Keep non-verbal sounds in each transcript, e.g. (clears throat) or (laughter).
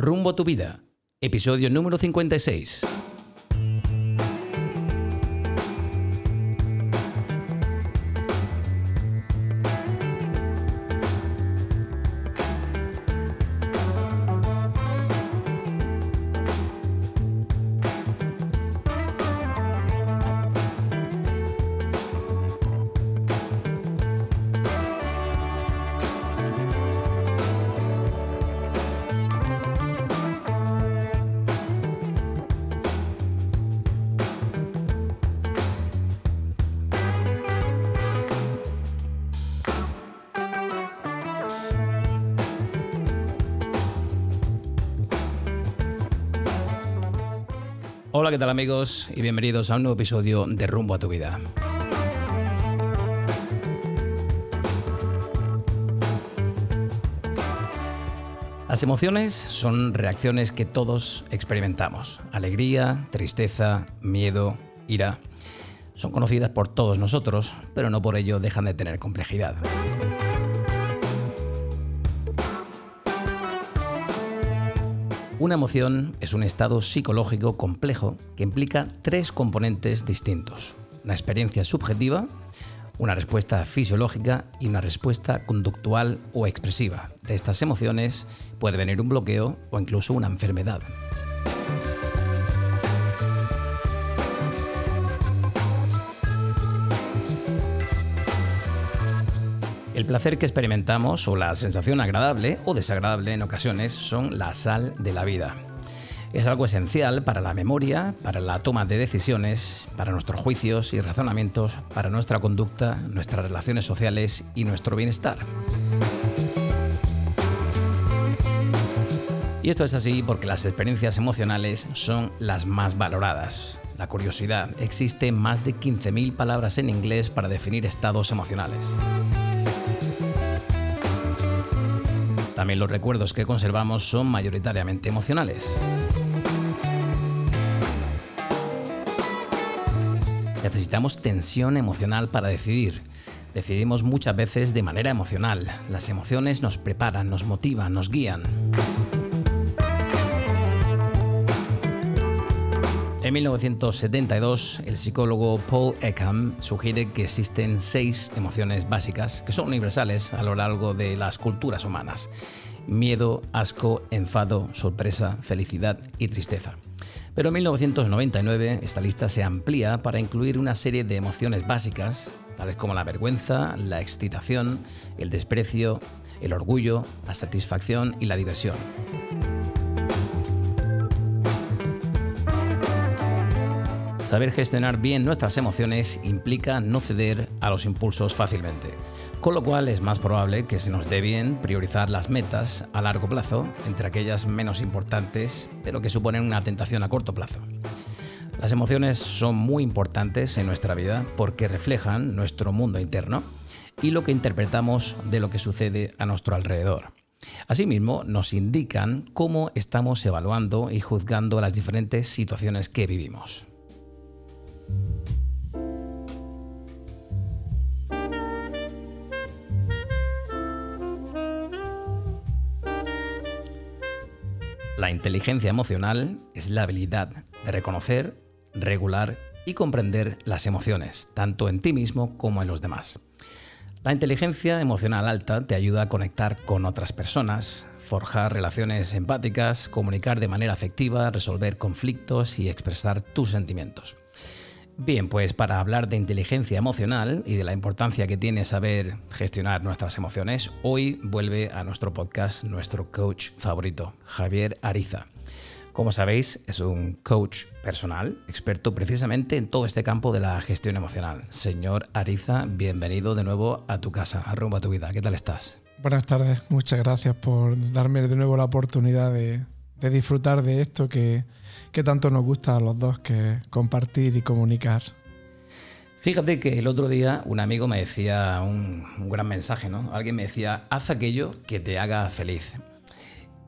Rumbo a tu vida, episodio número 56. ¿Qué tal amigos? Y bienvenidos a un nuevo episodio de Rumbo a tu vida. Las emociones son reacciones que todos experimentamos. Alegría, tristeza, miedo, ira. Son conocidas por todos nosotros, pero no por ello dejan de tener complejidad. Una emoción es un estado psicológico complejo que implica tres componentes distintos. Una experiencia subjetiva, una respuesta fisiológica y una respuesta conductual o expresiva. De estas emociones puede venir un bloqueo o incluso una enfermedad. El placer que experimentamos o la sensación agradable o desagradable en ocasiones son la sal de la vida. Es algo esencial para la memoria, para la toma de decisiones, para nuestros juicios y razonamientos, para nuestra conducta, nuestras relaciones sociales y nuestro bienestar. Y esto es así porque las experiencias emocionales son las más valoradas. La curiosidad, existen más de 15.000 palabras en inglés para definir estados emocionales. También los recuerdos que conservamos son mayoritariamente emocionales. Necesitamos tensión emocional para decidir. Decidimos muchas veces de manera emocional. Las emociones nos preparan, nos motivan, nos guían. En 1972, el psicólogo Paul Ekman sugiere que existen seis emociones básicas que son universales a lo largo de las culturas humanas. Miedo, asco, enfado, sorpresa, felicidad y tristeza. Pero en 1999 esta lista se amplía para incluir una serie de emociones básicas, tales como la vergüenza, la excitación, el desprecio, el orgullo, la satisfacción y la diversión. Saber gestionar bien nuestras emociones implica no ceder a los impulsos fácilmente, con lo cual es más probable que se nos dé bien priorizar las metas a largo plazo entre aquellas menos importantes, pero que suponen una tentación a corto plazo. Las emociones son muy importantes en nuestra vida porque reflejan nuestro mundo interno y lo que interpretamos de lo que sucede a nuestro alrededor. Asimismo, nos indican cómo estamos evaluando y juzgando las diferentes situaciones que vivimos. La inteligencia emocional es la habilidad de reconocer, regular y comprender las emociones, tanto en ti mismo como en los demás. La inteligencia emocional alta te ayuda a conectar con otras personas, forjar relaciones empáticas, comunicar de manera afectiva, resolver conflictos y expresar tus sentimientos. Bien, pues para hablar de inteligencia emocional y de la importancia que tiene saber gestionar nuestras emociones, hoy vuelve a nuestro podcast nuestro coach favorito, Javier Ariza. Como sabéis, es un coach personal, experto precisamente en todo este campo de la gestión emocional. Señor Ariza, bienvenido de nuevo a tu casa, a tu vida. ¿Qué tal estás? Buenas tardes, muchas gracias por darme de nuevo la oportunidad de, de disfrutar de esto que, que tanto nos gusta a los dos, que compartir y comunicar. Fíjate que el otro día un amigo me decía un, un, gran mensaje, ¿no? Alguien me decía, haz aquello que te haga feliz.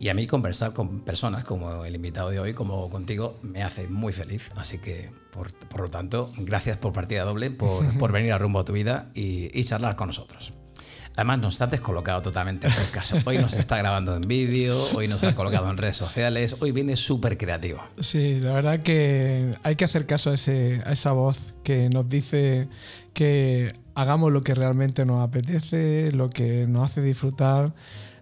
Y a mí conversar con personas como el invitado de hoy, como contigo, me hace muy feliz. Así que, por, por lo tanto, gracias por partida doble, por, (laughs) por venir a rumbo a tu vida y, y charlar con nosotros. Además nos ha descolocado totalmente el caso. Hoy nos está grabando en vídeo, hoy nos ha colocado en redes sociales, hoy viene súper creativo. Sí, la verdad que hay que hacer caso a, esa voz que nos dice que hagamos lo que realmente nos apetece, lo que nos hace disfrutar,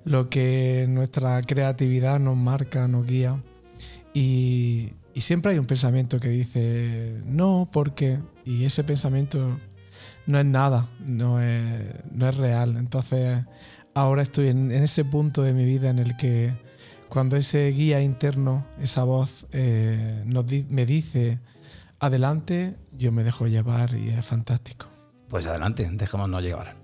lo que nuestra creatividad nos marca, nos guía. Y, y siempre hay un pensamiento que dice, no, porque, y ese pensamiento no es nada, no es, no es real. Entonces ahora estoy en, ese punto de mi vida en el que cuando ese guía interno, esa voz eh, me dice adelante, yo me dejo llevar y es fantástico. Pues adelante, dejémonos llevar.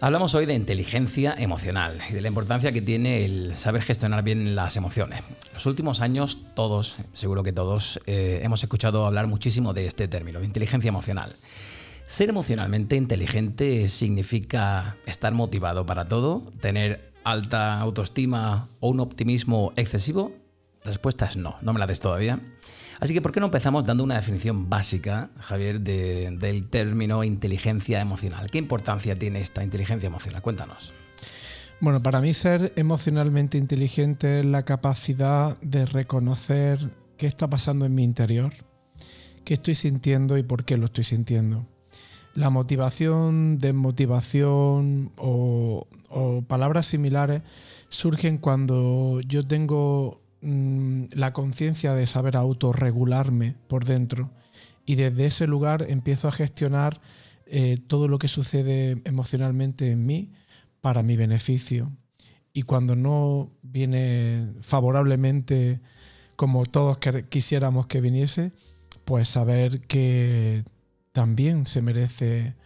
Hablamos hoy de inteligencia emocional y de la importancia que tiene el saber gestionar bien las emociones. Los últimos años todos, seguro que todos, eh, hemos escuchado hablar muchísimo de este término, de inteligencia emocional. ¿Ser emocionalmente inteligente significa estar motivado para todo? ¿Tener alta autoestima o un optimismo excesivo? Respuesta es no, no me la des todavía. Así que, ¿por qué no empezamos dando una definición básica, Javier, del término inteligencia emocional? ¿Qué importancia tiene esta inteligencia emocional? Cuéntanos. Bueno, para mí ser emocionalmente inteligente es la capacidad de reconocer qué está pasando en mi interior, qué estoy sintiendo y por qué lo estoy sintiendo. La motivación, desmotivación o, palabras similares surgen cuando yo tengo mm, la conciencia de saber autorregularme por dentro y desde ese lugar empiezo a gestionar eh, todo lo que sucede emocionalmente en mí para mi beneficio. Y cuando no viene favorablemente como todos quisiéramos que viniese, pues saber que también se merece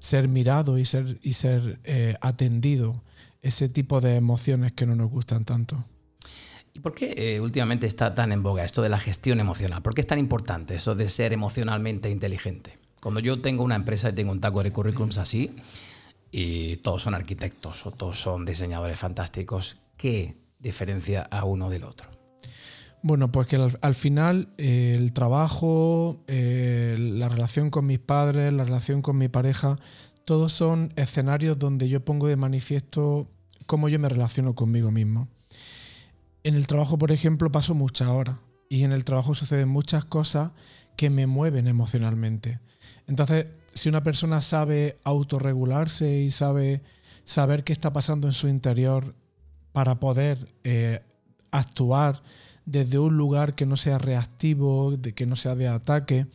ser mirado y ser, y ser eh, atendido ese tipo de emociones que no nos gustan tanto. ¿Y por qué eh, últimamente está tan en boga esto de la gestión emocional? ¿Por qué es tan importante eso de ser emocionalmente inteligente? Cuando yo tengo una empresa y tengo un taco de currículums así, y todos son arquitectos o todos son diseñadores fantásticos, ¿qué diferencia a uno del otro? Bueno, pues que al, final eh, el trabajo, eh, la relación con mis padres, la relación con mi pareja, todos son escenarios donde yo pongo de manifiesto cómo yo me relaciono conmigo mismo. En el trabajo, por ejemplo, paso muchas horas y en el trabajo suceden muchas cosas que me mueven emocionalmente. Entonces, si una persona sabe autorregularse y sabe saber qué está pasando en su interior para poder eh, actuar desde un lugar que no sea reactivo, de que no sea de ataque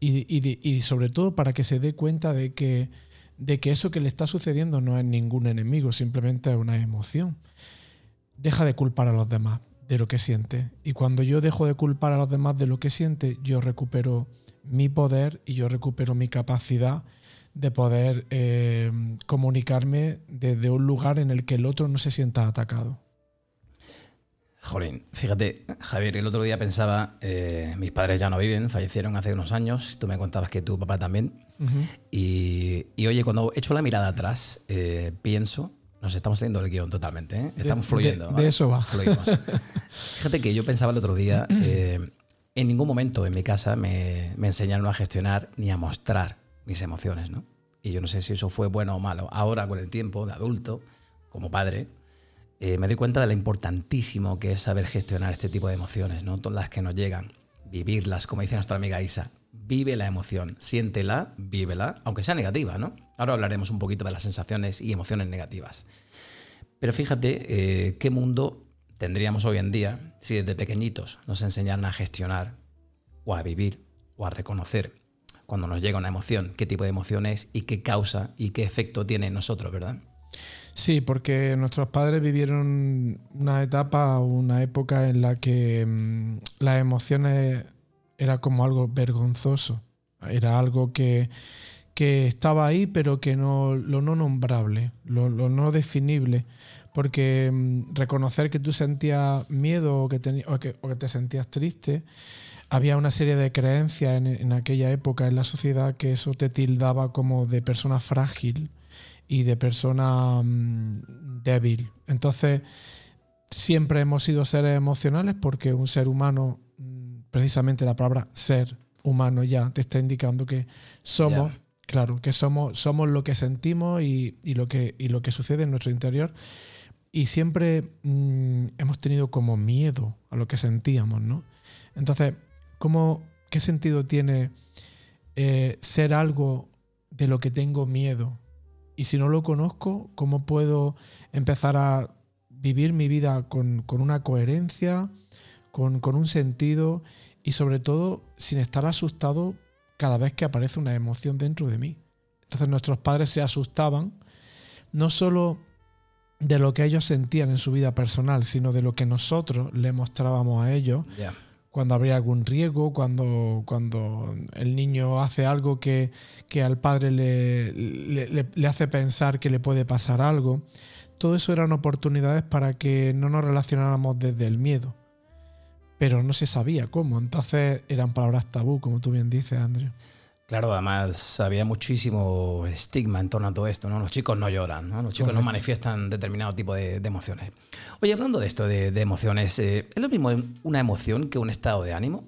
y, sobre todo para que se dé cuenta de que, de que eso que le está sucediendo no es ningún enemigo, simplemente es una emoción. Deja de culpar a los demás de lo que siente. Y cuando yo dejo de culpar a los demás de lo que siente, yo recupero mi poder y yo recupero mi capacidad de poder eh, comunicarme desde un lugar en el que el otro no se sienta atacado. Jolín, fíjate, Javier, el otro día pensaba, eh, mis padres ya no viven, fallecieron hace unos años, tú me contabas que tu papá también, y, oye, cuando echo la mirada atrás, eh, pienso, nos estamos saliendo del guion totalmente, ¿eh? estamos fluyendo. De, eso va. Fíjate que yo pensaba el otro día, (clears throat) en ningún momento en mi casa me, me, enseñaron a gestionar ni a mostrar mis emociones, ¿no? Y yo no sé si eso fue bueno o malo. Ahora, con el tiempo de adulto, como padre, eh, me doy cuenta de lo importantísimo que es saber gestionar este tipo de emociones, ¿no? Todas las que nos llegan, vivirlas, como dice nuestra amiga Isa. Vive la emoción, siéntela, vívela, aunque sea negativa, ¿no? Ahora hablaremos un poquito de las sensaciones y emociones negativas. Pero fíjate eh, qué mundo tendríamos hoy en día si desde pequeñitos nos enseñaran a gestionar o a vivir o a reconocer cuando nos llega una emoción, qué tipo de emoción es y qué causa y qué efecto tiene en nosotros, ¿verdad? Sí, porque nuestros padres vivieron una etapa, una época en la que mm, las emociones era como algo vergonzoso, era algo que, estaba ahí pero que no, lo no nombrable, lo, no definible, porque mm, reconocer que tú sentías miedo o que, o que, te sentías triste, había una serie de creencias en, en aquella época en la sociedad que eso te tildaba como de persona frágil y de persona mm, débil. Entonces, siempre hemos sido seres emocionales porque un ser humano, mm, precisamente la palabra ser humano ya te está indicando que somos Claro, que somos, somos lo que sentimos y, lo que, lo que sucede en nuestro interior. Y siempre mm, hemos tenido como miedo a lo que sentíamos, ¿no? Entonces, ¿cómo, ¿qué sentido tiene eh, ser algo de lo que tengo miedo? Y si no lo conozco, ¿cómo puedo empezar a vivir mi vida con, una coherencia, con, con, un sentido y sobre todo sin estar asustado cada vez que aparece una emoción dentro de mí. Entonces nuestros padres se asustaban no solo de lo que ellos sentían en su vida personal, sino de lo que nosotros le mostrábamos a ellos. Cuando habría algún riesgo, cuando, cuando el niño hace algo que, al padre le, le, hace pensar que le puede pasar algo. Todo eso eran oportunidades para que no nos relacionáramos desde el miedo pero no se sabía cómo. Entonces eran palabras tabú, como tú bien dices, Andrés. Claro, además había muchísimo estigma en torno a todo esto, ¿no? Los chicos no lloran, ¿no? Los chicos no manifiestan determinado tipo de, emociones. Oye, hablando de esto, de, emociones, eh, ¿es lo mismo una emoción que un estado de ánimo?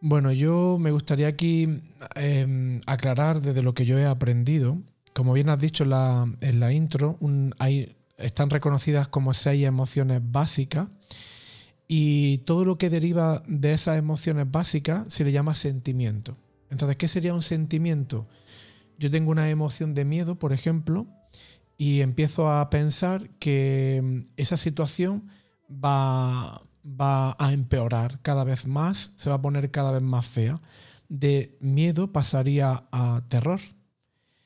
Bueno, yo me gustaría aquí em, aclarar desde lo que yo he aprendido. Como bien has dicho en la, intro, hay, están reconocidas como seis emociones básicas y todo lo que deriva de esas emociones básicas se le llama sentimiento. Entonces, ¿qué sería un sentimiento? Yo tengo una emoción de miedo, por ejemplo, y empiezo a pensar que mm, esa situación va, va a empeorar cada vez más, se va a poner cada vez más fea. De miedo pasaría a terror.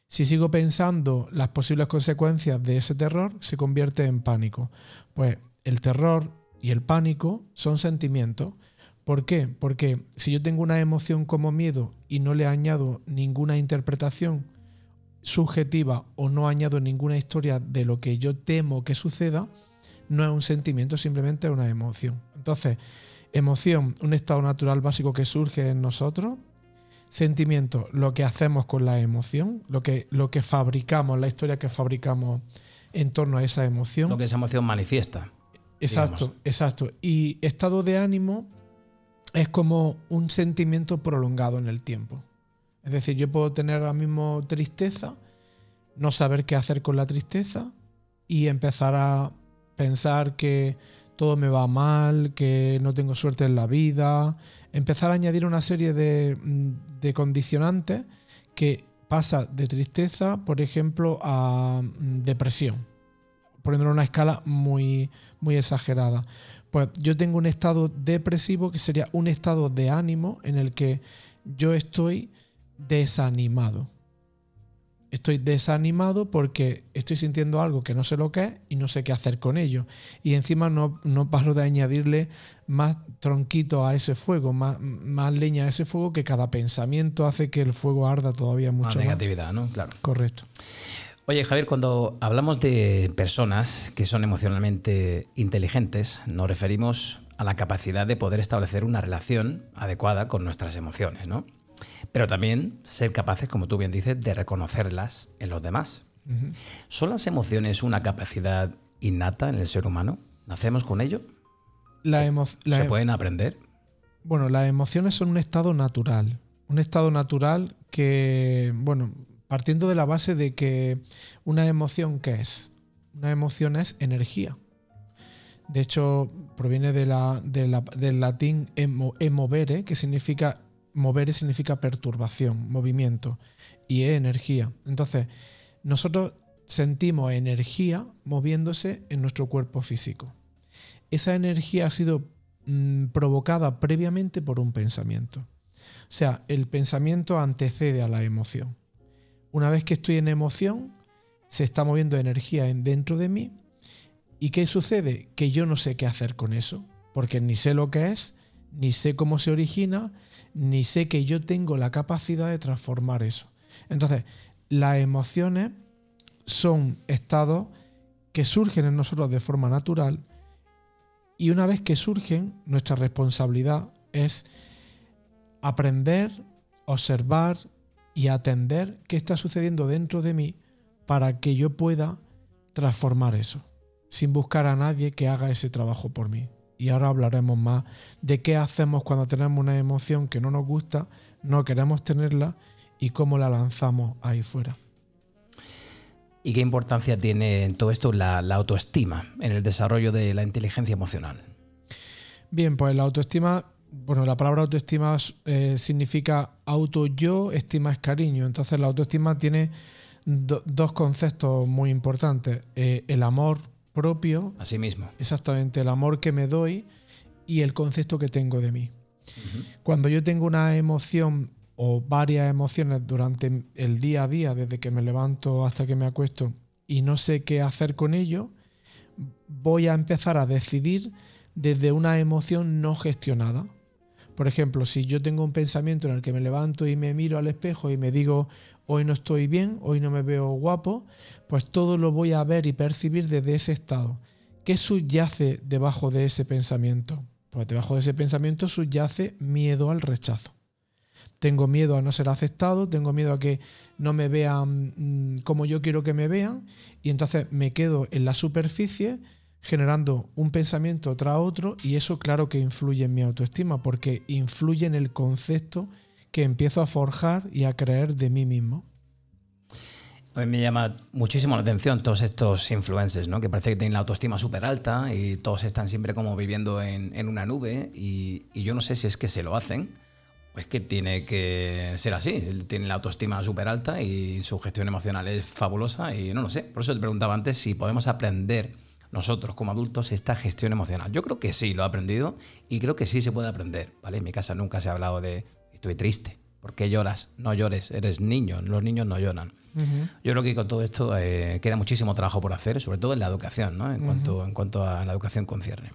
Si sigo pensando las posibles consecuencias de ese terror, se convierte en pánico. Pues el terror y el pánico son sentimientos. ¿Por qué? Porque si yo tengo una emoción como miedo y no le añado ninguna interpretación subjetiva o no añado ninguna historia de lo que yo temo que suceda, no es un sentimiento, simplemente es una emoción. Entonces, emoción, un estado natural básico que surge en nosotros. Sentimiento, lo que hacemos con la emoción, lo que, lo que fabricamos, la historia que fabricamos en torno a esa emoción. Lo que esa emoción manifiesta. Exacto, exacto. Y estado de ánimo es como un sentimiento prolongado en el tiempo. Es decir, yo puedo tener ahora mismo tristeza, no saber qué hacer con la tristeza y empezar a pensar que todo me va mal, que no tengo suerte en la vida, empezar a añadir una serie de, de condicionantes que pasa de tristeza, por ejemplo, a mm, depresión poniéndolo en una escala muy, muy exagerada. Pues yo tengo un estado depresivo que sería un estado de ánimo en el que yo estoy desanimado. Estoy desanimado porque estoy sintiendo algo que no sé lo que es y no sé qué hacer con ello. Y encima no, no paro de añadirle más tronquito a ese fuego, más, más, leña a ese fuego, que cada pensamiento hace que el fuego arda todavía mucho más. negatividad, ¿no? Claro. Correcto. Oye, Javier, cuando hablamos de personas que son emocionalmente inteligentes, nos referimos a la capacidad de poder establecer una relación adecuada con nuestras emociones, ¿no? Pero también ser capaces, como tú bien dices, de reconocerlas en los demás. ¿Son las emociones una capacidad innata en el ser humano? ¿Nacemos con ello? ¿Se, ¿Se em- pueden aprender? Bueno, las emociones son un estado natural. Un estado natural que, bueno, partiendo de la base de que una emoción, ¿qué es? Una emoción es energía. De hecho, proviene del latín emovere, que significa, movere significa perturbación, movimiento, y es energía. Entonces, nosotros sentimos energía moviéndose en nuestro cuerpo físico. Esa energía ha sido mm, provocada previamente por un pensamiento. O sea, el pensamiento antecede a la emoción. Una vez que estoy en emoción, se está moviendo energía dentro de mí. ¿Y qué sucede? Que yo no sé qué hacer con eso, porque ni sé lo que es, ni sé cómo se origina, ni sé que yo tengo la capacidad de transformar eso. Entonces, las emociones son estados que surgen en nosotros de forma natural y una vez que surgen, nuestra responsabilidad es aprender, observar, y atender qué está sucediendo dentro de mí para que yo pueda transformar eso, sin buscar a nadie que haga ese trabajo por mí. Y ahora hablaremos más de qué hacemos cuando tenemos una emoción que no nos gusta, no queremos tenerla y cómo la lanzamos ahí fuera. ¿Y qué importancia tiene en todo esto la, autoestima en el desarrollo de la inteligencia emocional? Bien, pues la autoestima, bueno, la palabra autoestima eh, significa auto yo, estima es cariño. Entonces la autoestima tiene dos conceptos muy importantes. Eh, el amor propio. Así mismo. Exactamente, el amor que me doy y el concepto que tengo de mí. Cuando yo tengo una emoción o varias emociones durante el día a día, desde que me levanto hasta que me acuesto, y no sé qué hacer con ello, voy a empezar a decidir desde una emoción no gestionada. Por ejemplo, si yo tengo un pensamiento en el que me levanto y me miro al espejo y me digo, hoy no estoy bien, hoy no me veo guapo, pues todo lo voy a ver y percibir desde ese estado. ¿Qué subyace debajo de ese pensamiento? Pues debajo de ese pensamiento subyace miedo al rechazo. Tengo miedo a no ser aceptado, tengo miedo a que no me vean mm, como yo quiero que me vean y entonces me quedo en la superficie generando un pensamiento tras otro y eso claro que influye en mi autoestima porque influye en el concepto que empiezo a forjar y a creer de mí mismo. A mí me llama muchísimo la atención todos estos influencers, ¿no? que parece que tienen la autoestima súper alta y todos están siempre como viviendo en, una nube y, yo no sé si es que se lo hacen o es que tiene que ser así. Tienen la autoestima súper alta y su gestión emocional es fabulosa y no lo sé. Por eso te preguntaba antes si podemos aprender nosotros como adultos esta gestión emocional. Yo creo que sí, lo he aprendido y creo que sí se puede aprender. ¿vale? En mi casa nunca se ha hablado de estoy triste. ¿Por qué lloras? No llores, eres niño, los niños no lloran. Yo creo que con todo esto eh, queda muchísimo trabajo por hacer, sobre todo en la educación, ¿no? en, cuanto, en cuanto a la educación concierne.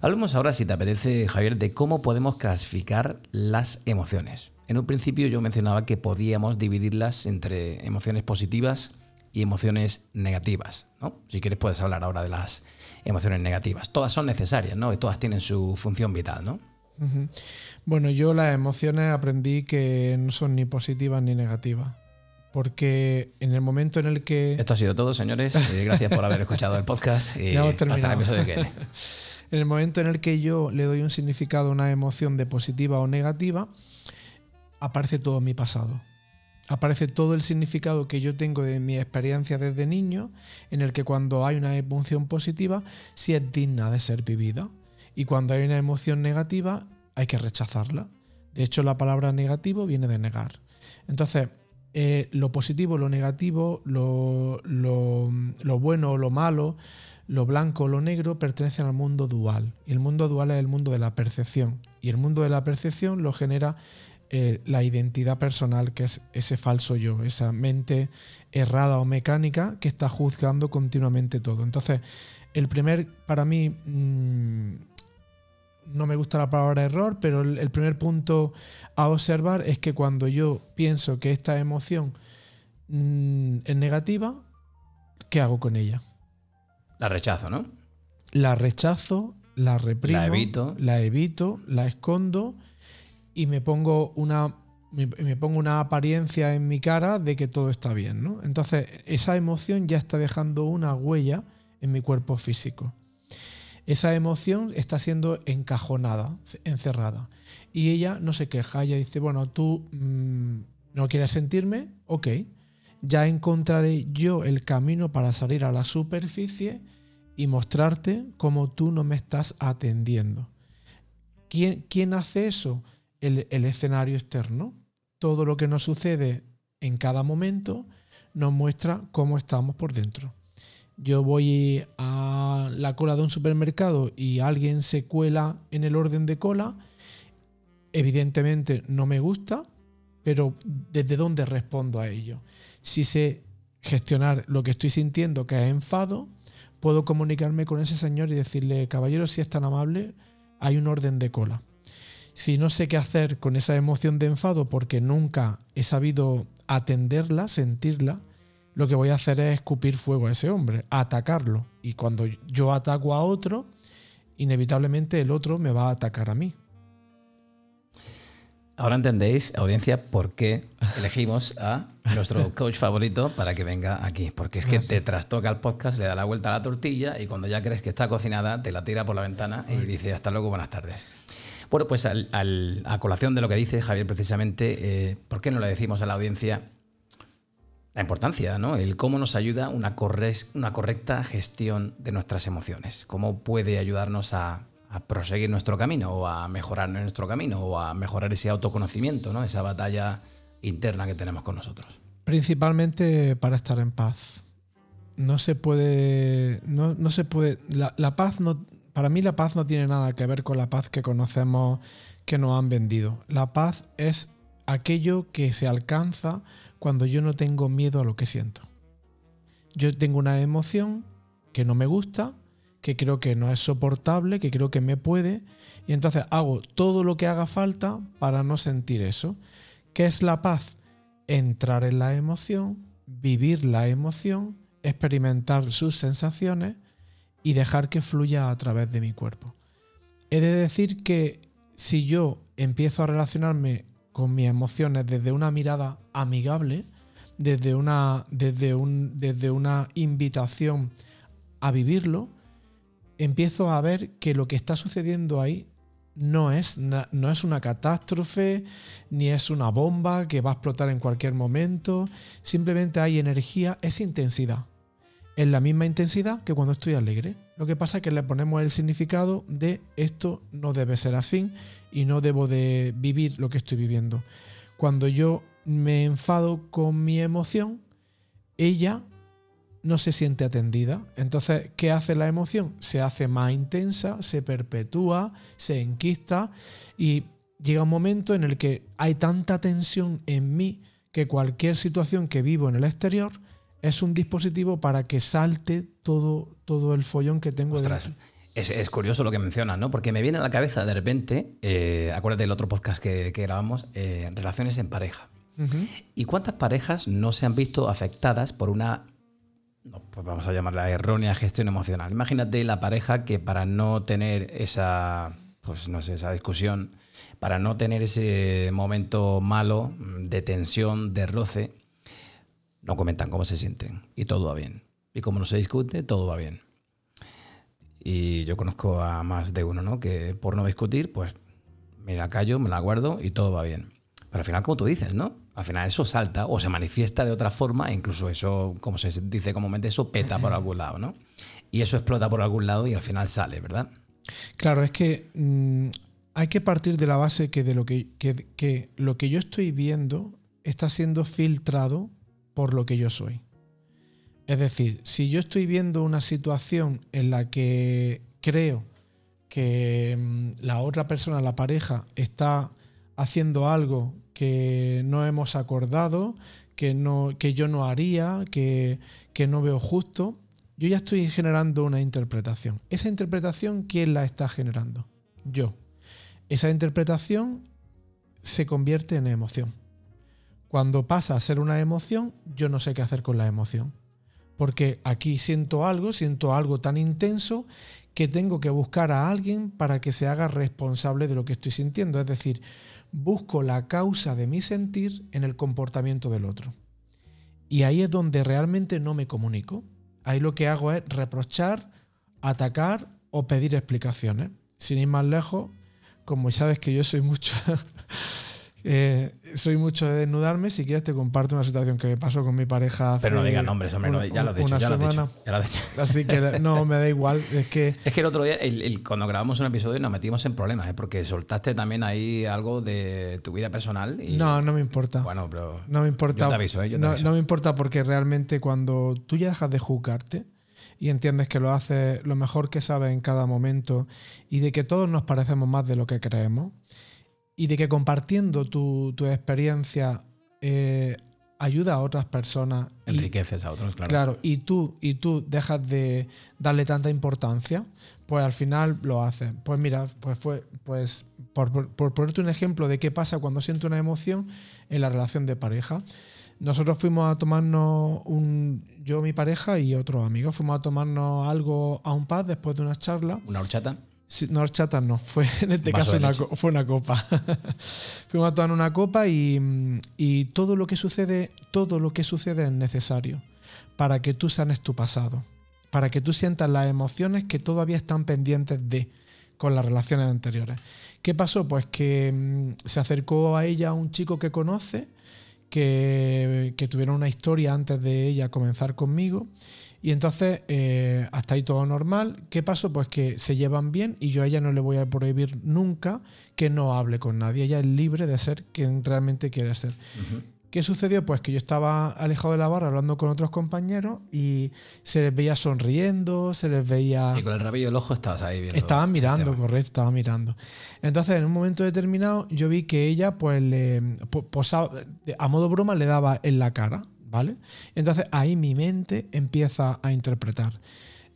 Hablemos ahora, si te apetece, Javier, de cómo podemos clasificar las emociones. En un principio yo mencionaba que podíamos dividirlas entre emociones positivas y emociones negativas. ¿no? Si quieres puedes hablar ahora de las emociones negativas. Todas son necesarias ¿no? y todas tienen su función vital. ¿no? Bueno, yo las emociones aprendí que no son ni positivas ni negativas. Porque en el momento en el que. Esto ha sido todo, señores. (laughs) Eh, gracias por haber escuchado el podcast. Y hasta el episodio que (laughs) En el momento en el que yo le doy un significado a una emoción de positiva o negativa, aparece todo mi pasado. Aparece todo el significado que yo tengo de mi experiencia desde niño, en el que cuando hay una emoción positiva, sí es digna de ser vivida. Y cuando hay una emoción negativa, hay que rechazarla. De hecho, la palabra negativo viene de negar. Entonces, eh, lo positivo, lo negativo, lo, bueno o lo malo, lo blanco o lo negro pertenecen al mundo dual. Y el mundo dual es el mundo de la percepción. Y el mundo de la percepción lo genera eh, la identidad personal, que es ese falso yo, esa mente errada o mecánica que está juzgando continuamente todo. Entonces, el primer, para mí, mm, no me gusta la palabra error, pero el, primer punto a observar es que cuando yo pienso que esta emoción mm, es negativa, ¿qué hago con ella? La rechazo, ¿no? La rechazo, la reprimo, la evito, la, evito, la escondo y me pongo una me, pongo una apariencia en mi cara de que todo está bien, ¿no? Entonces, esa emoción ya está dejando una huella en mi cuerpo físico esa emoción está siendo encajonada, encerrada. Y ella no se queja, ella dice, bueno, tú mm, no quieres sentirme, ok, ya encontraré yo el camino para salir a la superficie y mostrarte cómo tú no me estás atendiendo. ¿Quién, quién hace eso? El, escenario externo. Todo lo que nos sucede en cada momento nos muestra cómo estamos por dentro yo voy a la cola de un supermercado y alguien se cuela en el orden de cola, evidentemente no me gusta, pero ¿desde dónde respondo a ello? Si sé gestionar lo que estoy sintiendo, que es enfado, puedo comunicarme con ese señor y decirle, caballero, si es tan amable, hay un orden de cola. Si no sé qué hacer con esa emoción de enfado porque nunca he sabido atenderla, sentirla, lo que voy a hacer es escupir fuego a ese hombre, atacarlo. Y cuando yo ataco a otro, inevitablemente el otro me va a atacar a mí. Ahora entendéis, audiencia, por qué elegimos a nuestro coach favorito para que venga aquí. Porque es que te trastoca el podcast, le da la vuelta a la tortilla y cuando ya crees que está cocinada, te la tira por la ventana y dice hasta luego, buenas tardes. Bueno, pues a colación de lo que dice Javier precisamente, eh, ¿por qué no le decimos a la audiencia la importancia, ¿no? El cómo nos ayuda una, correcta gestión de nuestras emociones, cómo puede ayudarnos a, proseguir nuestro camino o a mejorar nuestro camino o a mejorar ese autoconocimiento, ¿no? Esa batalla interna que tenemos con nosotros. Principalmente para estar en paz. No se puede. No, se puede. La, paz no. Para mí la paz no tiene nada que ver con la paz que conocemos que nos han vendido. La paz es aquello que se alcanza cuando yo no tengo miedo a lo que siento. Yo tengo una emoción que no me gusta, que creo que no es soportable, que creo que me puede, y entonces hago todo lo que haga falta para no sentir eso. ¿Qué es la paz? Entrar en la emoción, vivir la emoción, experimentar sus sensaciones y dejar que fluya a través de mi cuerpo. He de decir que si yo empiezo a relacionarme con mis emociones desde una mirada amigable, desde una, desde un, desde una invitación a vivirlo, empiezo a ver que lo que está sucediendo ahí no es, no es una catástrofe, ni es una bomba que va a explotar en cualquier momento, simplemente hay energía, es intensidad. Es la misma intensidad que cuando estoy alegre. Lo que pasa es que le ponemos el significado de esto no debe ser así y no debo de vivir lo que estoy viviendo. Cuando yo me enfado con mi emoción, ella no se siente atendida. Entonces, ¿qué hace la emoción? Se hace más intensa, se perpetúa, se enquista y llega un momento en el que hay tanta tensión en mí que cualquier situación que vivo en el exterior es un dispositivo para que salte todo, todo el follón que tengo detrás. Es, curioso lo que mencionas, ¿no? Porque me viene a la cabeza de repente, eh, acuérdate del otro podcast que, grabamos, eh, relaciones en pareja. ¿Y cuántas parejas no se han visto afectadas por una, pues vamos a llamarla errónea gestión emocional? Imagínate la pareja que para no tener esa, pues no sé, esa discusión, para no tener ese momento malo de tensión, de roce, no comentan cómo se sienten y todo va bien. Y como no se discute, todo va bien. Y yo conozco a más de uno, ¿no? Que por no discutir, pues me la callo, me la guardo y todo va bien. Pero al final, como tú dices, ¿no? Al final eso salta o se manifiesta de otra forma, e incluso eso, como se dice comúnmente, eso peta por algún lado, ¿no? Y eso explota por algún lado y al final sale, ¿verdad? Claro, es que mm, hay que partir de la base que de lo que, que lo que yo estoy viendo está siendo filtrado por lo que yo soy. Es decir, si yo estoy viendo una situación en la que creo que mm, la otra persona, la pareja, está haciendo algo que no hemos acordado, que, no, que yo no haría, que, que no veo justo, yo ya estoy generando una interpretación. Esa interpretación, ¿quién la está generando? Yo. Esa interpretación se convierte en emoción. Cuando pasa a ser una emoción, yo no sé qué hacer con la emoción. Porque aquí siento algo, siento algo tan intenso que tengo que buscar a alguien para que se haga responsable de lo que estoy sintiendo. Es decir, busco la causa de mi sentir en el comportamiento del otro. Y ahí es donde realmente no me comunico. Ahí lo que hago es reprochar, atacar o pedir explicaciones. Sin ir más lejos, como sabes que yo soy mucho (laughs) Eh, soy mucho de desnudarme. Si quieres, te comparto una situación que me pasó con mi pareja. Pero no digas nombres, hombre, ya lo has dicho. Ya lo has dicho, Así que (laughs) no, me da igual. Es que, es que el otro día, cuando grabamos un episodio, nos metimos en problemas, ¿eh? porque soltaste también ahí algo de tu vida personal. Y, no, no me importa. Bueno, pero. No me importa. Yo te aviso, ¿eh? no, no me importa porque realmente cuando tú ya dejas de juzgarte y entiendes que lo haces lo mejor que sabes en cada momento y de que todos nos parecemos más de lo que creemos y de que compartiendo tu, experiencia eh, ayuda a otras personas. Enriqueces a otros, claro. Claro, y tú, y tú dejas de darle tanta importancia, pues al final lo haces. Pues mira, pues fue, pues por, ponerte un ejemplo de qué pasa cuando siento una emoción en la relación de pareja. Nosotros fuimos a tomarnos un. Yo, mi pareja y otros amigos, fuimos a tomarnos algo a un pub después de una charla. ¿Una horchata? No, horchata no, fue (laughs) en este caso una, fue una copa. (laughs) Fuimos a tomar una copa y, todo lo que sucede, todo lo que sucede es necesario para que tú sanes tu pasado, para que tú sientas las emociones que todavía están pendientes de. con las relaciones anteriores. ¿Qué pasó? Pues que mm, se acercó a ella un chico que conoce, que, que tuvieron una historia antes de ella comenzar conmigo. Y entonces, eh, hasta ahí todo normal. ¿Qué pasó? Pues que se llevan bien y yo a ella no le voy a prohibir nunca que no hable con nadie. Ella es libre de ser quien realmente quiere ser. ¿Qué sucedió? Pues que yo estaba alejado de la barra hablando con otros compañeros y se les veía sonriendo, se les veía... Y con el rabillo del ojo estabas ahí viendo. Estaban mirando, correcto, estaban mirando. Entonces, en un momento determinado, yo vi que ella, pues, le posaba, a modo broma, le daba en la cara, ¿vale? Entonces, ahí mi mente empieza a interpretar.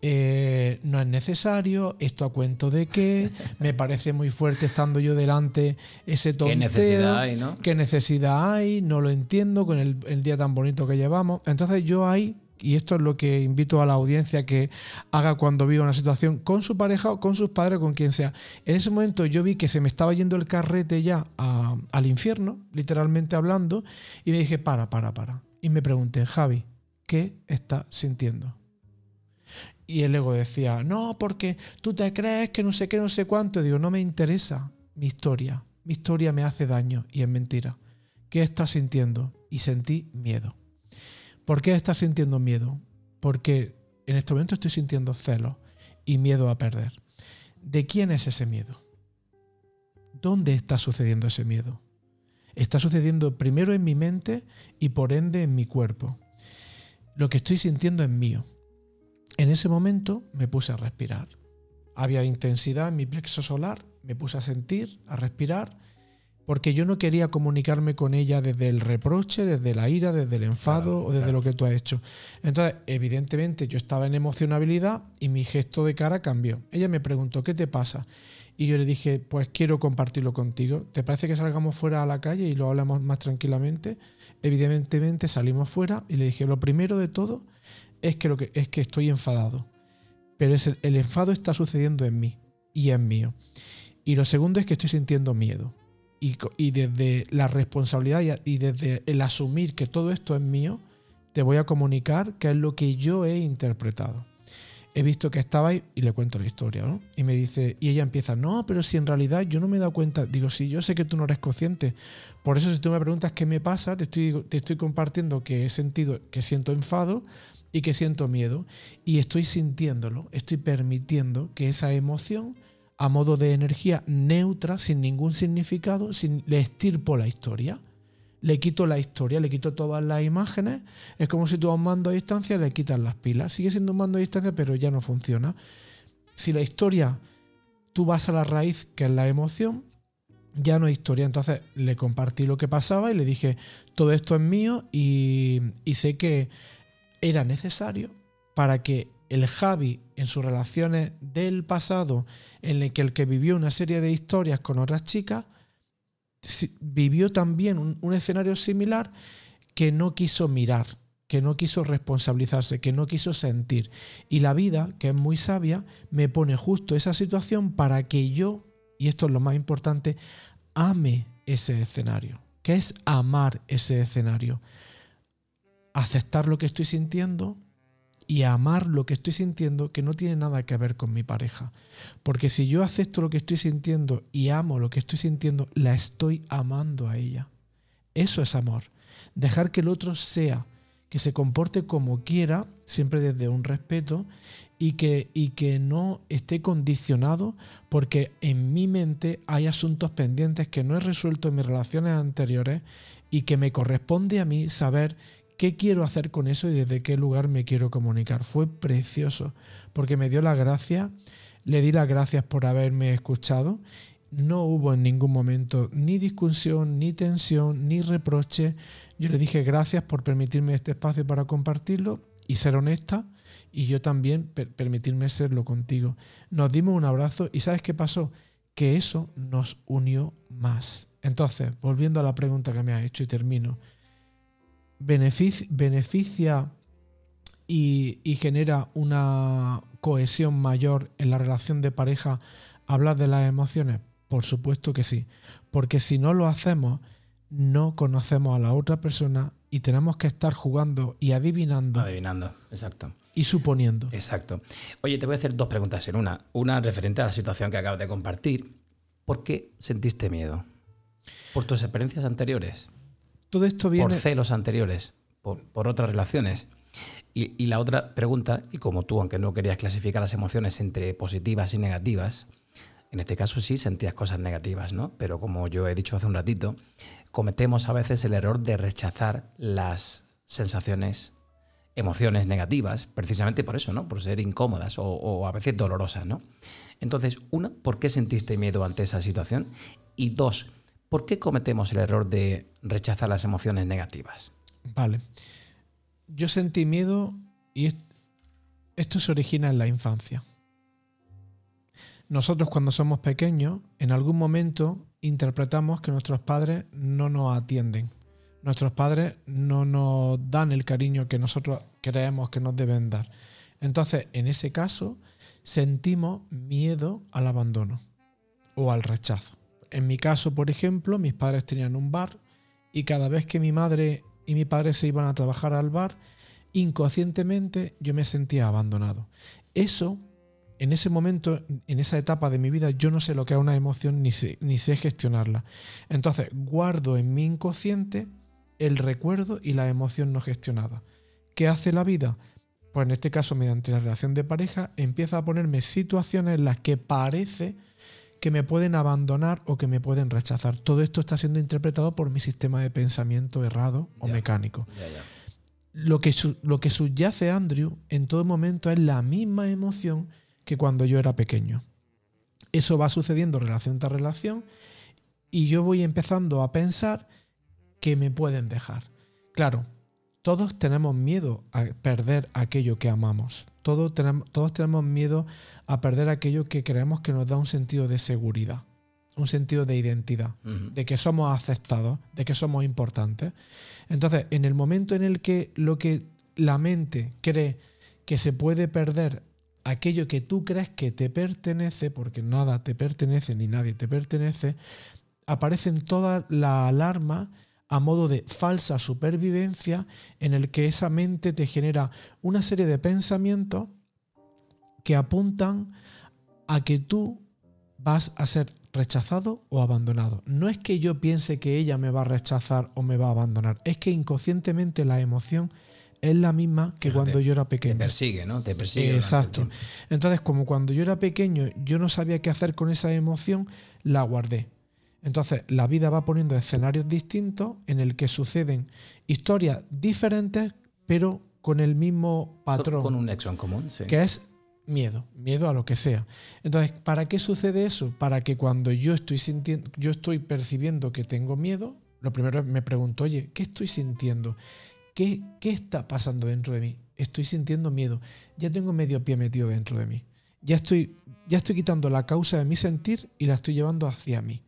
Eh, no es necesario, esto a cuento de qué, me parece muy fuerte estando yo delante ese tonteo. ¿Qué necesidad hay, no? ¿Qué necesidad hay? No lo entiendo con el, el día tan bonito que llevamos. Entonces yo ahí y esto es lo que invito a la audiencia que haga cuando viva una situación con su pareja o con sus padres, con quien sea. En ese momento yo vi que se me estaba yendo el carrete ya al infierno, literalmente hablando, y me dije, para, para, para. Y me pregunté, Javi, ¿qué estás sintiendo? Y el ego decía, no, porque tú te crees que no sé qué, no sé cuánto. digo, no me interesa mi historia. Mi historia me hace daño y es mentira. ¿Qué estás sintiendo? Y sentí miedo. ¿Por qué estás sintiendo miedo? Porque en este momento estoy sintiendo celos y miedo a perder. ¿De quién es ese miedo? ¿Dónde está sucediendo ese miedo? Está sucediendo primero en mi mente y por ende en mi cuerpo. Lo que estoy sintiendo es mío. En ese momento me puse a respirar. Había intensidad en mi plexo solar, me puse a sentir, a respirar, porque yo no quería comunicarme con ella desde el reproche, desde la ira, desde el enfado o desde lo que tú has hecho. Entonces, evidentemente, yo estaba en emocionabilidad y mi gesto de cara cambió. Ella me preguntó, ¿qué te pasa? Y yo le dije, pues quiero compartirlo contigo. ¿Te parece que salgamos fuera a la calle y lo hablamos más tranquilamente? Evidentemente salimos fuera y le dije, lo primero de todo es que, lo que, es que estoy enfadado. Pero es el, enfado está sucediendo en mí y es mío. Y lo segundo es que estoy sintiendo miedo. Y, desde la responsabilidad y, y desde el asumir que todo esto es mío, te voy a comunicar qué es lo que yo he interpretado. He visto que estaba ahí y le cuento la historia, ¿no? Y me dice, y ella empieza, no, pero si en realidad yo no me he dado cuenta, digo, sí, yo sé que tú no eres consciente. Por eso si tú me preguntas qué me pasa, te estoy, te estoy compartiendo que he sentido, que siento enfado, y que siento miedo y estoy sintiéndolo, estoy permitiendo que esa emoción a modo de energía neutra, sin ningún significado, sin, le estirpo la historia. Le quito la historia, le quito todas las imágenes. Es como si tú a un mando a distancia le quitas las pilas. Sigue siendo un mando a distancia, pero ya no funciona. Si la historia, tú vas a la raíz, que es la emoción, ya no hay historia. Entonces le compartí lo que pasaba y le dije, todo esto es mío y, y sé que era necesario para que el Javi en sus relaciones del pasado, en el que el que vivió una serie de historias con otras chicas, vivió también un, escenario similar que no quiso mirar, que no quiso responsabilizarse, que no quiso sentir. Y la vida, que es muy sabia, me pone justo esa situación para que yo, y esto es lo más importante, ame ese escenario. ¿Qué es amar ese escenario? aceptar lo que estoy sintiendo y amar lo que estoy sintiendo que no tiene nada que ver con mi pareja. Porque si yo acepto lo que estoy sintiendo y amo lo que estoy sintiendo, la estoy amando a ella. Eso es amor. Dejar que el otro sea, que se comporte como quiera, siempre desde un respeto, y que, y que no esté condicionado porque en mi mente hay asuntos pendientes que no he resuelto en mis relaciones anteriores y que me corresponde a mí saber qué quiero hacer con eso y desde qué lugar me quiero comunicar. Fue precioso porque me dio la gracia, le di las gracias por haberme escuchado. No hubo en ningún momento ni discusión, ni tensión, ni reproche. Yo le dije gracias por permitirme este espacio para compartirlo y ser honesta y yo también permitirme serlo contigo. Nos dimos un abrazo y ¿sabes qué pasó? Que eso nos unió más. Entonces, volviendo a la pregunta que me has hecho y termino, beneficia, y, genera una cohesión mayor en la relación de pareja hablar de las emociones? Por supuesto que sí, porque si no lo hacemos, no conocemos a la otra persona y tenemos que estar jugando y adivinando. Adivinando, exacto. Y suponiendo. Exacto. Oye, te voy a hacer dos preguntas en una. Una referente a la situación que acabas de compartir. ¿Por qué sentiste miedo? ¿Por tus experiencias anteriores? Todo esto viene... ¿Por celos anteriores? ¿Por, otras relaciones? Y, y, la otra pregunta, y como tú, aunque no querías clasificar las emociones entre positivas y negativas, en este caso sí sentías cosas negativas, ¿no? Pero como yo he dicho hace un ratito, cometemos a veces el error de rechazar las sensaciones, emociones negativas, precisamente por eso, ¿no? Por ser incómodas o, a veces dolorosas, ¿no? Entonces, una, ¿por qué sentiste miedo ante esa situación? Y dos, ¿por qué cometemos el error de rechazar las emociones negativas? Vale. Yo sentí miedo y esto se origina en la infancia. Nosotros cuando somos pequeños, en algún momento interpretamos que nuestros padres no nos atienden. Nuestros padres no nos dan el cariño que nosotros creemos que nos deben dar. Entonces, en ese caso, sentimos miedo al abandono o al rechazo. En mi caso, por ejemplo, mis padres tenían un bar y cada vez que mi madre y mi padre se iban a trabajar al bar, inconscientemente yo me sentía abandonado. Eso en ese momento, en esa etapa de mi vida, yo no sé lo que es una emoción ni sé, ni sé gestionarla. Entonces, guardo en mi inconsciente el recuerdo y la emoción no gestionada. ¿Qué hace la vida? Pues en este caso, mediante la relación de pareja, empieza a ponerme situaciones en las que parece que me pueden abandonar o que me pueden rechazar. Todo esto está siendo interpretado por mi sistema de pensamiento errado o mecánico. Lo, que, lo que subyace Andrew en todo momento es la misma emoción que cuando yo era pequeño. Eso va sucediendo relación tras relación y yo voy empezando a pensar que me pueden dejar. Claro, todos tenemos miedo a perder aquello que amamos. Todos tenemos, todos tenemos miedo a perder aquello que creemos que nos da un sentido de seguridad, un sentido de identidad, de que somos aceptados, de que somos importantes. Entonces, en el momento en el que lo que la mente cree que se puede perder aquello que tú crees que te pertenece, porque nada te pertenece ni nadie te pertenece, aparecen todas las alarmas a modo de falsa supervivencia en el que esa mente te genera una serie de pensamientos que apuntan a que tú vas a ser rechazado o abandonado. No es que yo piense que ella me va a rechazar o me va a abandonar, es que inconscientemente la emoción es la misma que cuando yo era pequeño. Te persigue, ¿no? Te persigue. Exacto. Entonces, como cuando yo era pequeño, yo no sabía qué hacer con esa emoción, la guardé. Entonces, la vida va poniendo escenarios distintos en el que suceden historias diferentes, pero con el mismo patrón. Con un nexo en común, sí. Que es miedo, miedo a lo que sea. Entonces, ¿para qué sucede eso? Para que cuando yo estoy sintiendo, yo estoy percibiendo que tengo miedo, lo primero me pregunto, oye, ¿qué estoy sintiendo? ¿Qué, está pasando dentro de mí? Estoy sintiendo miedo. Ya tengo medio pie metido dentro de mí. Ya estoy, ya estoy quitando la causa de mi sentir y la estoy llevando hacia mí.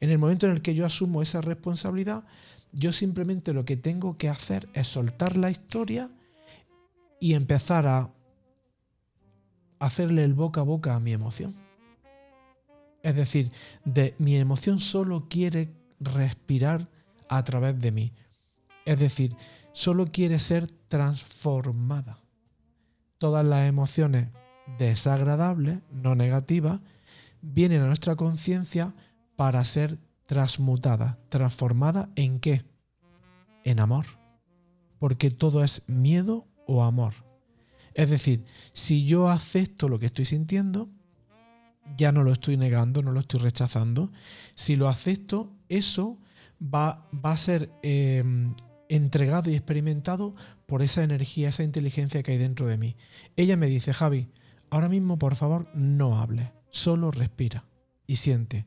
En el momento en el que yo asumo esa responsabilidad, yo simplemente lo que tengo que hacer es soltar la historia y empezar a hacerle el boca a boca a mi emoción. Es decir, de, mi emoción solo quiere respirar a través de mí. Es decir, solo quiere ser transformada. Todas las emociones desagradables, no negativas, vienen a nuestra conciencia para ser transmutadas, transformadas en qué? En amor. Porque todo es miedo o amor. Es decir, si yo acepto lo que estoy sintiendo, ya no lo estoy negando, no lo estoy rechazando. Si lo acepto, eso va, va a ser em, entregado y experimentado por esa energía, esa inteligencia que hay dentro de mí. Ella me dice, Javi, ahora mismo por favor no hables, solo respira y siente.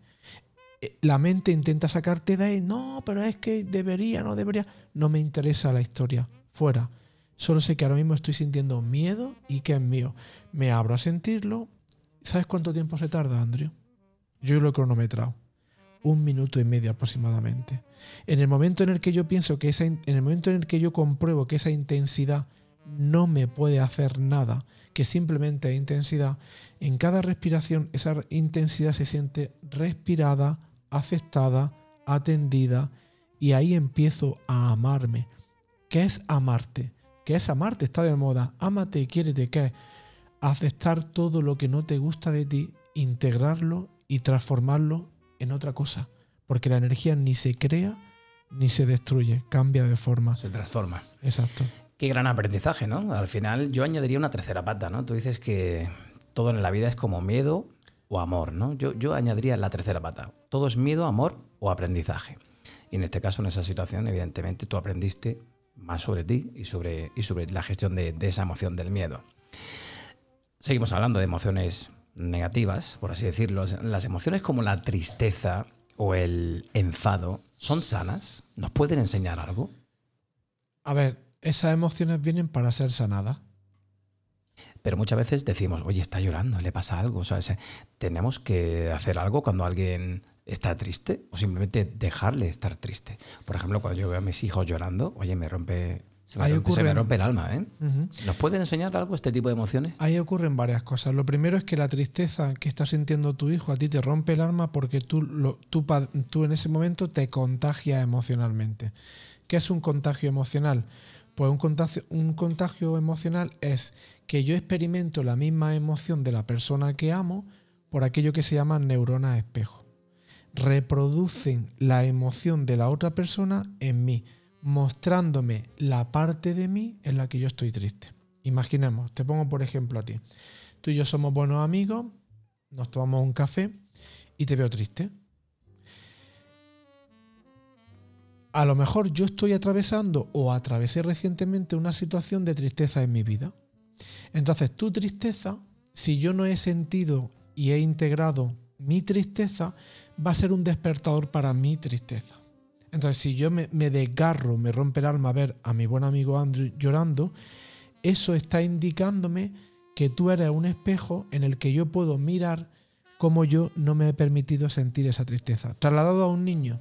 Eh, la mente intenta sacarte de ahí, no, pero es que debería, no debería. No me interesa la historia, fuera. Solo sé que ahora mismo estoy sintiendo miedo y que es mío. Me abro a sentirlo. ¿Sabes cuánto tiempo se tarda, Andrew? Yo lo he cronometrado un minuto y medio aproximadamente. En el momento en el que yo pienso que esa, en el momento en el que yo compruebo que esa intensidad no me puede hacer nada, que simplemente es intensidad, en cada respiración esa intensidad se siente respirada, aceptada, atendida y ahí empiezo a amarme. ¿Qué es amarte? que es amarte, está de moda. Ámate quiérete, que es aceptar todo lo que no te gusta de ti, integrarlo y transformarlo en otra cosa. Porque la energía ni se crea ni se destruye, cambia de forma. Se transforma. Exacto. Qué gran aprendizaje, ¿no? Al final yo añadiría una tercera pata, ¿no? Tú dices que todo en la vida es como miedo o amor, ¿no? Yo, yo añadiría la tercera pata. Todo es miedo, amor o aprendizaje. Y en este caso, en esa situación, evidentemente, tú aprendiste más sobre ti y sobre, y sobre la gestión de, de esa emoción del miedo. Seguimos hablando de emociones negativas, por así decirlo. Las emociones como la tristeza o el enfado son sanas. ¿Nos pueden enseñar algo? A ver, esas emociones vienen para ser sanadas. Pero muchas veces decimos, oye, está llorando, le pasa algo. O sea, tenemos que hacer algo cuando alguien está triste o simplemente dejarle estar triste. Por ejemplo, cuando yo veo a mis hijos llorando, oye, me rompe, se me, rompe, el alma. ¿eh? ¿Nos pueden enseñar algo este tipo de emociones? Ahí ocurren varias cosas. Lo primero es que la tristeza que está sintiendo tu hijo a ti te rompe el alma porque tú, lo, tú, tú en ese momento te contagias emocionalmente. ¿Qué es un contagio emocional? Pues un contagio, un contagio emocional es que yo experimento la misma emoción de la persona que amo por aquello que se llama neuronas espejo. Reproducen la emoción de la otra persona en mí, mostrándome la parte de mí en la que yo estoy triste. Imaginemos, te pongo por ejemplo a ti. Tú y yo somos buenos amigos, nos tomamos un café y te veo triste. A lo mejor yo estoy atravesando o atravesé recientemente una situación de tristeza en mi vida. Entonces tu tristeza, si yo no he sentido y he integrado mi tristeza, va a ser un despertador para mi tristeza. Entonces si yo me, desgarro, me rompe el alma ver a mi buen amigo Andrew llorando, eso está indicándome que tú eres un espejo en el que yo puedo mirar cómo yo no me he permitido sentir esa tristeza. Trasladado a un niño,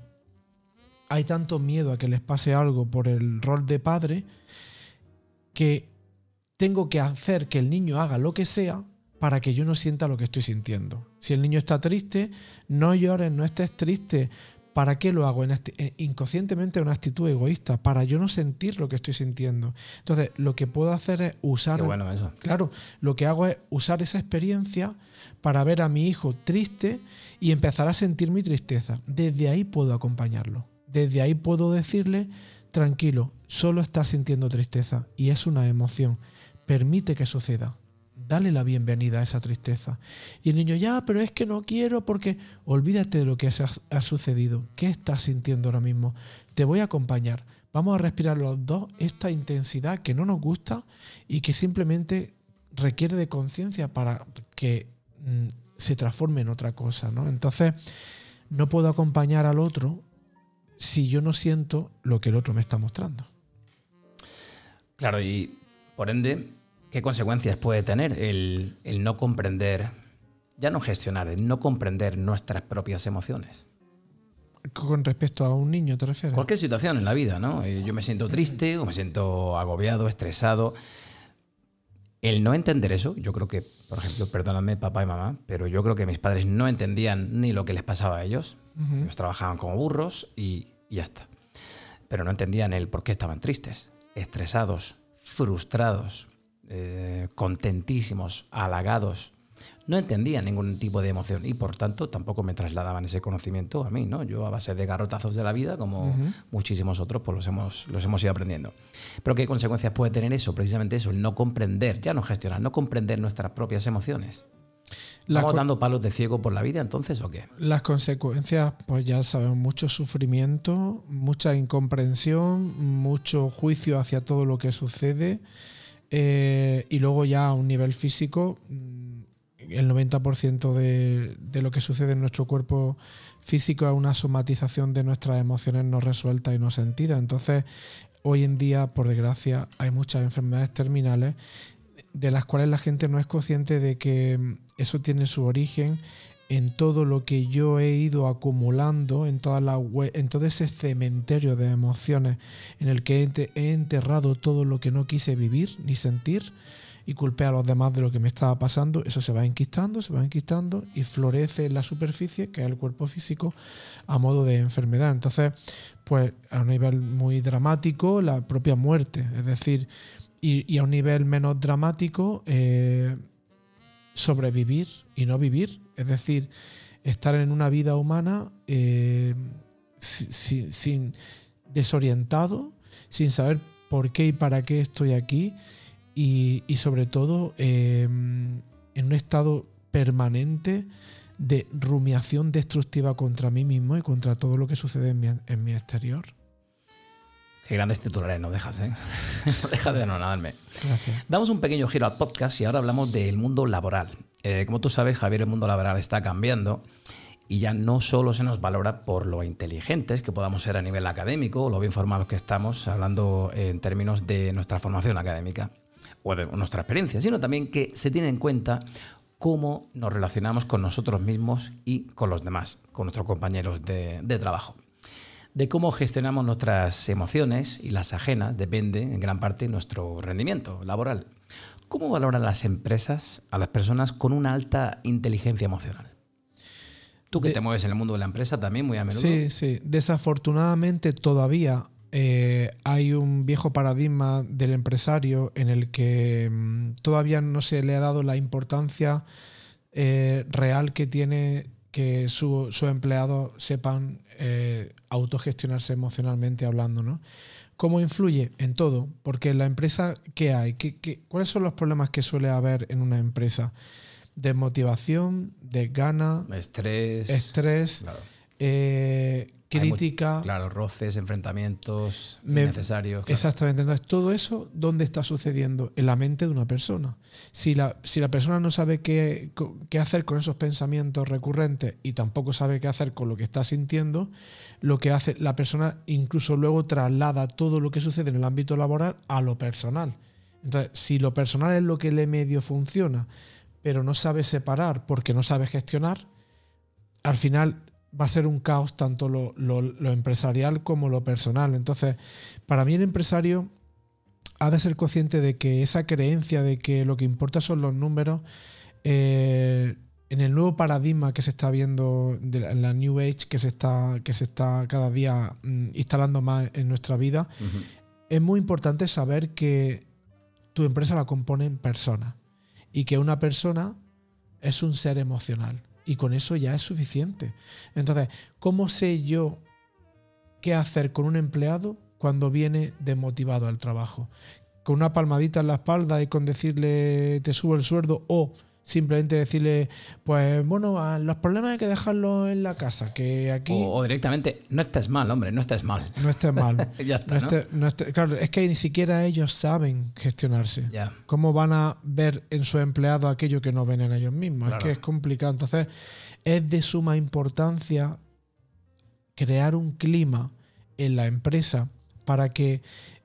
hay tanto miedo a que les pase algo por el rol de padre que tengo que hacer que el niño haga lo que sea para que yo no sienta lo que estoy sintiendo. Si el niño está triste, no llores, no estés triste. ¿Para qué lo hago? Eh, inconscientemente una actitud egoísta, para yo no sentir lo que estoy sintiendo. Entonces, lo que puedo hacer es usar... bueno eso. Claro, lo que hago es usar esa experiencia para ver a mi hijo triste y empezar a sentir mi tristeza. Desde ahí puedo acompañarlo. Desde ahí puedo decirle, tranquilo, solo estás sintiendo tristeza y es una emoción. Permite que suceda. Dale la bienvenida a esa tristeza. Y el niño, ya, pero es que no quiero porque olvídate de lo que ha, sucedido. ¿Qué estás sintiendo ahora mismo? Te voy a acompañar. Vamos a respirar los dos esta intensidad que no nos gusta y que simplemente requiere de conciencia para que mm, se transforme en otra cosa. ¿no? Entonces, no puedo acompañar al otro si yo no siento lo que el otro me está mostrando. Claro, y por ende, ¿qué consecuencias puede tener el, no comprender, ya no gestionar, el no comprender nuestras propias emociones? Con respecto a un niño, ¿te refieres? Cualquier situación en la vida, ¿no? Eh, yo me siento triste o me siento agobiado, estresado. El no entender eso, yo creo que, por ejemplo, perdóname papá y mamá, pero yo creo que mis padres no entendían ni lo que les pasaba a ellos. Ellos trabajaban como burros y, ya está. Pero no entendían el por qué estaban tristes, estresados, frustrados, eh, contentísimos, halagados, no entendía ningún tipo de emoción y por tanto tampoco me trasladaban ese conocimiento a mí, ¿no? Yo a base de garrotazos de la vida, como muchísimos otros, pues los hemos, los hemos ido aprendiendo. Pero ¿qué consecuencias puede tener eso? Precisamente eso, el no comprender, ya no gestionar, no comprender nuestras propias emociones. ¿Estamos dando palos de ciego por la vida entonces o qué? Las consecuencias, pues ya sabemos, mucho sufrimiento, mucha incomprensión, mucho juicio hacia todo lo que sucede eh, y luego ya a un nivel físico el 90% de, de, lo que sucede en nuestro cuerpo físico es una somatización de nuestras emociones no resueltas y no sentidas. Entonces, hoy en día, por desgracia, hay muchas enfermedades terminales de las cuales la gente no es consciente de que eso tiene su origen en todo lo que yo he ido acumulando, en, toda la, todo ese cementerio de emociones en el que he enterrado todo lo que no quise vivir ni sentir y culpé a los demás de lo que me estaba pasando, eso se va enquistando, se va enquistando y florece en la superficie, que es el cuerpo físico, a modo de enfermedad. Entonces, pues a un nivel muy dramático, la propia muerte. Es decir, y, a un nivel menos dramático, eh, sobrevivir y no vivir. Es decir, estar en una vida humana eh, sin, desorientado, sin saber por qué y para qué estoy aquí y, sobre todo em, en un estado permanente de rumiación destructiva contra mí mismo y contra todo lo que sucede en mi, exterior. Qué grandes titulares no dejas, ¿eh? (laughs) no dejas de anonadarme. Gracias. Damos un pequeño giro al podcast y ahora hablamos del mundo laboral. Eh, como tú sabes, Javier, el mundo laboral está cambiando y ya no solo se nos valora por lo inteligentes que podamos ser a nivel académico o lo bien formados que estamos, hablando en términos de nuestra formación académica o de nuestra experiencia, sino también que se tiene en cuenta cómo nos relacionamos con nosotros mismos y con los demás, con nuestros compañeros de, de trabajo. De cómo gestionamos nuestras emociones y las ajenas depende en gran parte nuestro rendimiento laboral. ¿Cómo valoran las empresas a las personas con una alta inteligencia emocional? Tú que te mueves en el mundo de la empresa también muy a menudo. Sí, sí. Desafortunadamente todavía eh, hay un viejo paradigma del empresario en el que mm, todavía no se le ha dado la importancia eh, real que tiene que sus su empleados sepan eh, autogestionarse emocionalmente hablando, ¿no? ¿Cómo influye? En todo, porque en la empresa, ¿qué hay? ¿Qué, cuáles son los problemas que suele haber en una empresa? Desmotivación, desgana, estrés, estrés eh, crítica. claro, roces, enfrentamientos necesarios. Exactamente. Entonces, todo eso, ¿dónde está sucediendo? En la mente de una persona. Si la, si la persona no sabe qué, qué hacer con esos pensamientos recurrentes y tampoco sabe qué hacer con lo que está sintiendo, lo que hace la persona incluso luego traslada todo lo que sucede en el ámbito laboral a lo personal. Entonces, si lo personal es lo que le medio funciona, pero no sabe separar porque no sabe gestionar, al final va a ser un caos tanto lo, empresarial como lo personal. Entonces, para mí el empresario ha de ser consciente de que esa creencia de que lo que importa son los números, eh, en el nuevo paradigma que se está viendo, en la New Age que se está, que se está cada día mm, instalando más en nuestra vida, es muy importante saber que tu empresa la componen personas y que una persona es un ser emocional y con eso ya es suficiente. Entonces, ¿cómo sé yo qué hacer con un empleado cuando viene desmotivado al trabajo? Con una palmadita en la espalda y con decirle te subo el sueldo o simplemente decirle, pues bueno, los problemas hay que dejarlos en la casa, que aquí... O, directamente, no estés mal, hombre, no estés mal. No estés mal. (laughs) ya está, claro, es que ni siquiera ellos saben gestionarse. ¿Cómo van a ver en su empleado aquello que no ven en ellos mismos? Es que es complicado. Entonces, es de suma importancia crear un clima en la empresa para que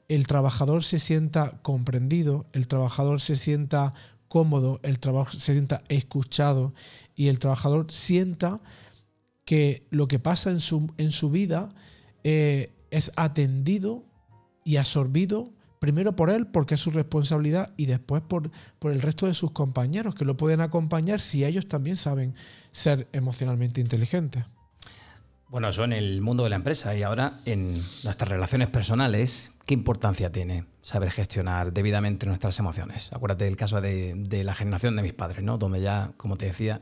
el trabajador se sienta comprendido, el trabajador se sienta cómodo, el trabajo se sienta escuchado y el trabajador sienta que lo que pasa en su, en su vida eh, es atendido y absorbido primero por él porque es su responsabilidad y después por, por el resto de sus compañeros que lo pueden acompañar si ellos también saben ser emocionalmente inteligentes. Bueno, eso en el mundo de la empresa y ahora en nuestras relaciones personales, ¿qué importancia tiene saber gestionar debidamente nuestras emociones? Acuérdate del caso de, la generación de mis padres, ¿no? Donde ya, como te decía,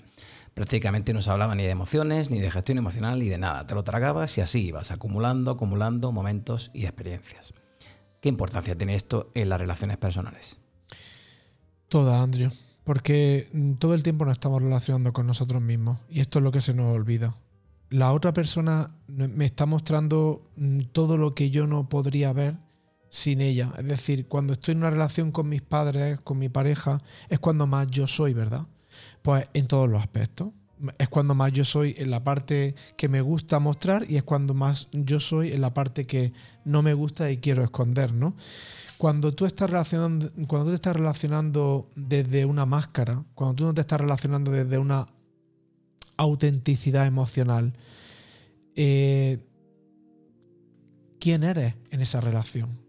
prácticamente no se hablaba ni de emociones, ni de gestión emocional, ni de nada. Te lo tragabas y así ibas acumulando, acumulando momentos y experiencias. ¿Qué importancia tiene esto en las relaciones personales? Toda, Andrew. Porque todo el tiempo nos estamos relacionando con nosotros mismos y esto es lo que se nos olvida la otra persona me está mostrando mm, todo lo que yo no podría ver sin ella. Es decir, cuando estoy en una relación con mis padres, con mi pareja, es cuando más yo soy, ¿verdad? Pues en todos los aspectos. Es cuando más yo soy en la parte que me gusta mostrar y es cuando más yo soy en la parte que no me gusta y quiero esconder, ¿no? Cuando tú estás relacionando, cuando tú te estás relacionando desde una máscara, cuando tú no te estás relacionando desde una autenticidad emocional. Eh, ¿Quién eres en esa relación?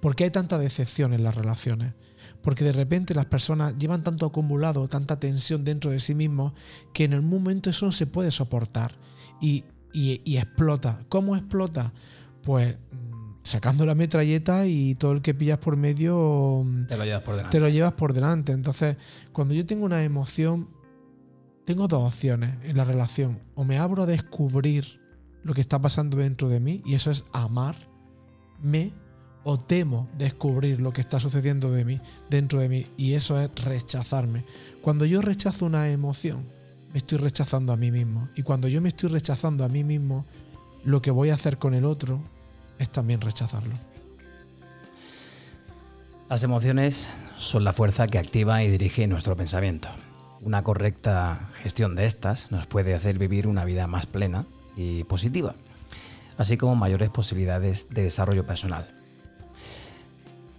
¿Por qué hay tanta decepción en las relaciones? Porque de repente las personas llevan tanto acumulado, tanta tensión dentro de sí mismos, que en el momento eso no se puede soportar y, y explota. ¿Cómo explota? Pues mm, sacando la metralleta y todo el que pillas por medio te lo llevas por delante. Te lo llevas por delante. Entonces, cuando yo tengo una emoción, tengo dos opciones en la relación. O me abro a descubrir lo que está pasando dentro de mí y eso es amarme o temo descubrir lo que está sucediendo de mí, dentro de mí y eso es rechazarme. Cuando yo rechazo una emoción, me estoy rechazando a mí mismo y cuando yo me estoy rechazando a mí mismo, lo que voy a hacer con el otro es también rechazarlo. Las emociones son la fuerza que activa y dirige nuestro pensamiento. Una correcta gestión de estas nos puede hacer vivir una vida más plena y positiva, así como mayores posibilidades de desarrollo personal.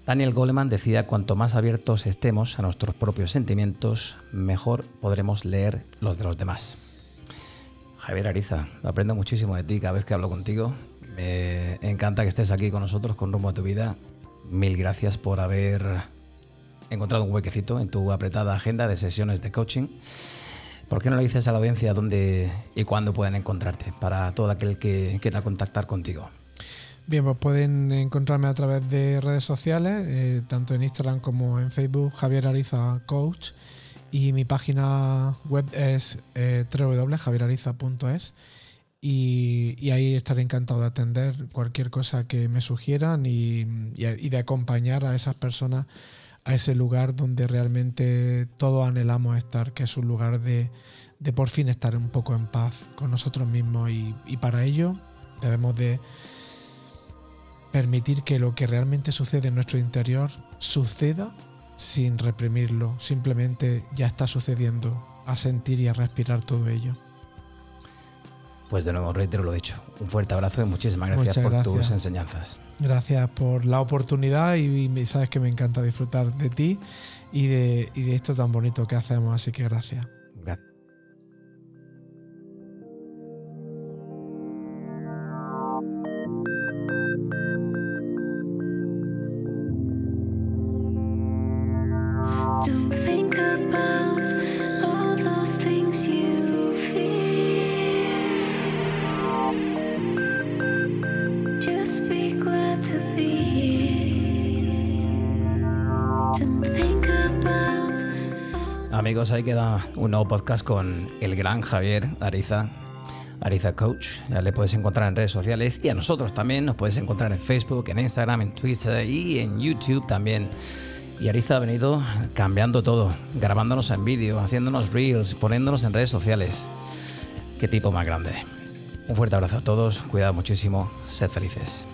Daniel Goleman decía, cuanto más abiertos estemos a nuestros propios sentimientos, mejor podremos leer los de los demás. Javier Ariza, aprendo muchísimo de ti cada vez que hablo contigo. Me encanta que estés aquí con nosotros con rumbo a tu vida. Mil gracias por haber encontrado un huequecito en tu apretada agenda de sesiones de coaching. ¿Por qué no le dices a la audiencia dónde y cuándo pueden encontrarte para todo aquel que quiera contactar contigo? Bien, pues pueden encontrarme a través de redes sociales, eh, tanto en Instagram como en Facebook, Javier Ariza Coach. Y mi página web es eh, www.javierariza.es. Y, ahí estaré encantado de atender cualquier cosa que me sugieran y, de acompañar a esas personas a ese lugar donde realmente todos anhelamos estar, que es un lugar de, por fin estar un poco en paz con nosotros mismos y para ello debemos de permitir que lo que realmente sucede en nuestro interior suceda sin reprimirlo, simplemente ya está sucediendo, a sentir y a respirar todo ello. Pues de nuevo reitero lo dicho. Un fuerte abrazo y muchísimas gracias por tus enseñanzas. Gracias por la oportunidad y, sabes que me encanta disfrutar de ti y de, y de esto tan bonito que hacemos, así que gracias. Un nuevo podcast con el gran Javier Ariza, Ariza Coach. Ya le puedes encontrar en redes sociales y a nosotros también. Nos puedes encontrar en Facebook, en Instagram, en Twitter y en YouTube también. Y Ariza ha venido cambiando todo, grabándonos en vídeo, haciéndonos reels, poniéndonos en redes sociales. Qué tipo más grande. Un fuerte abrazo a todos, cuidado muchísimo, sed felices.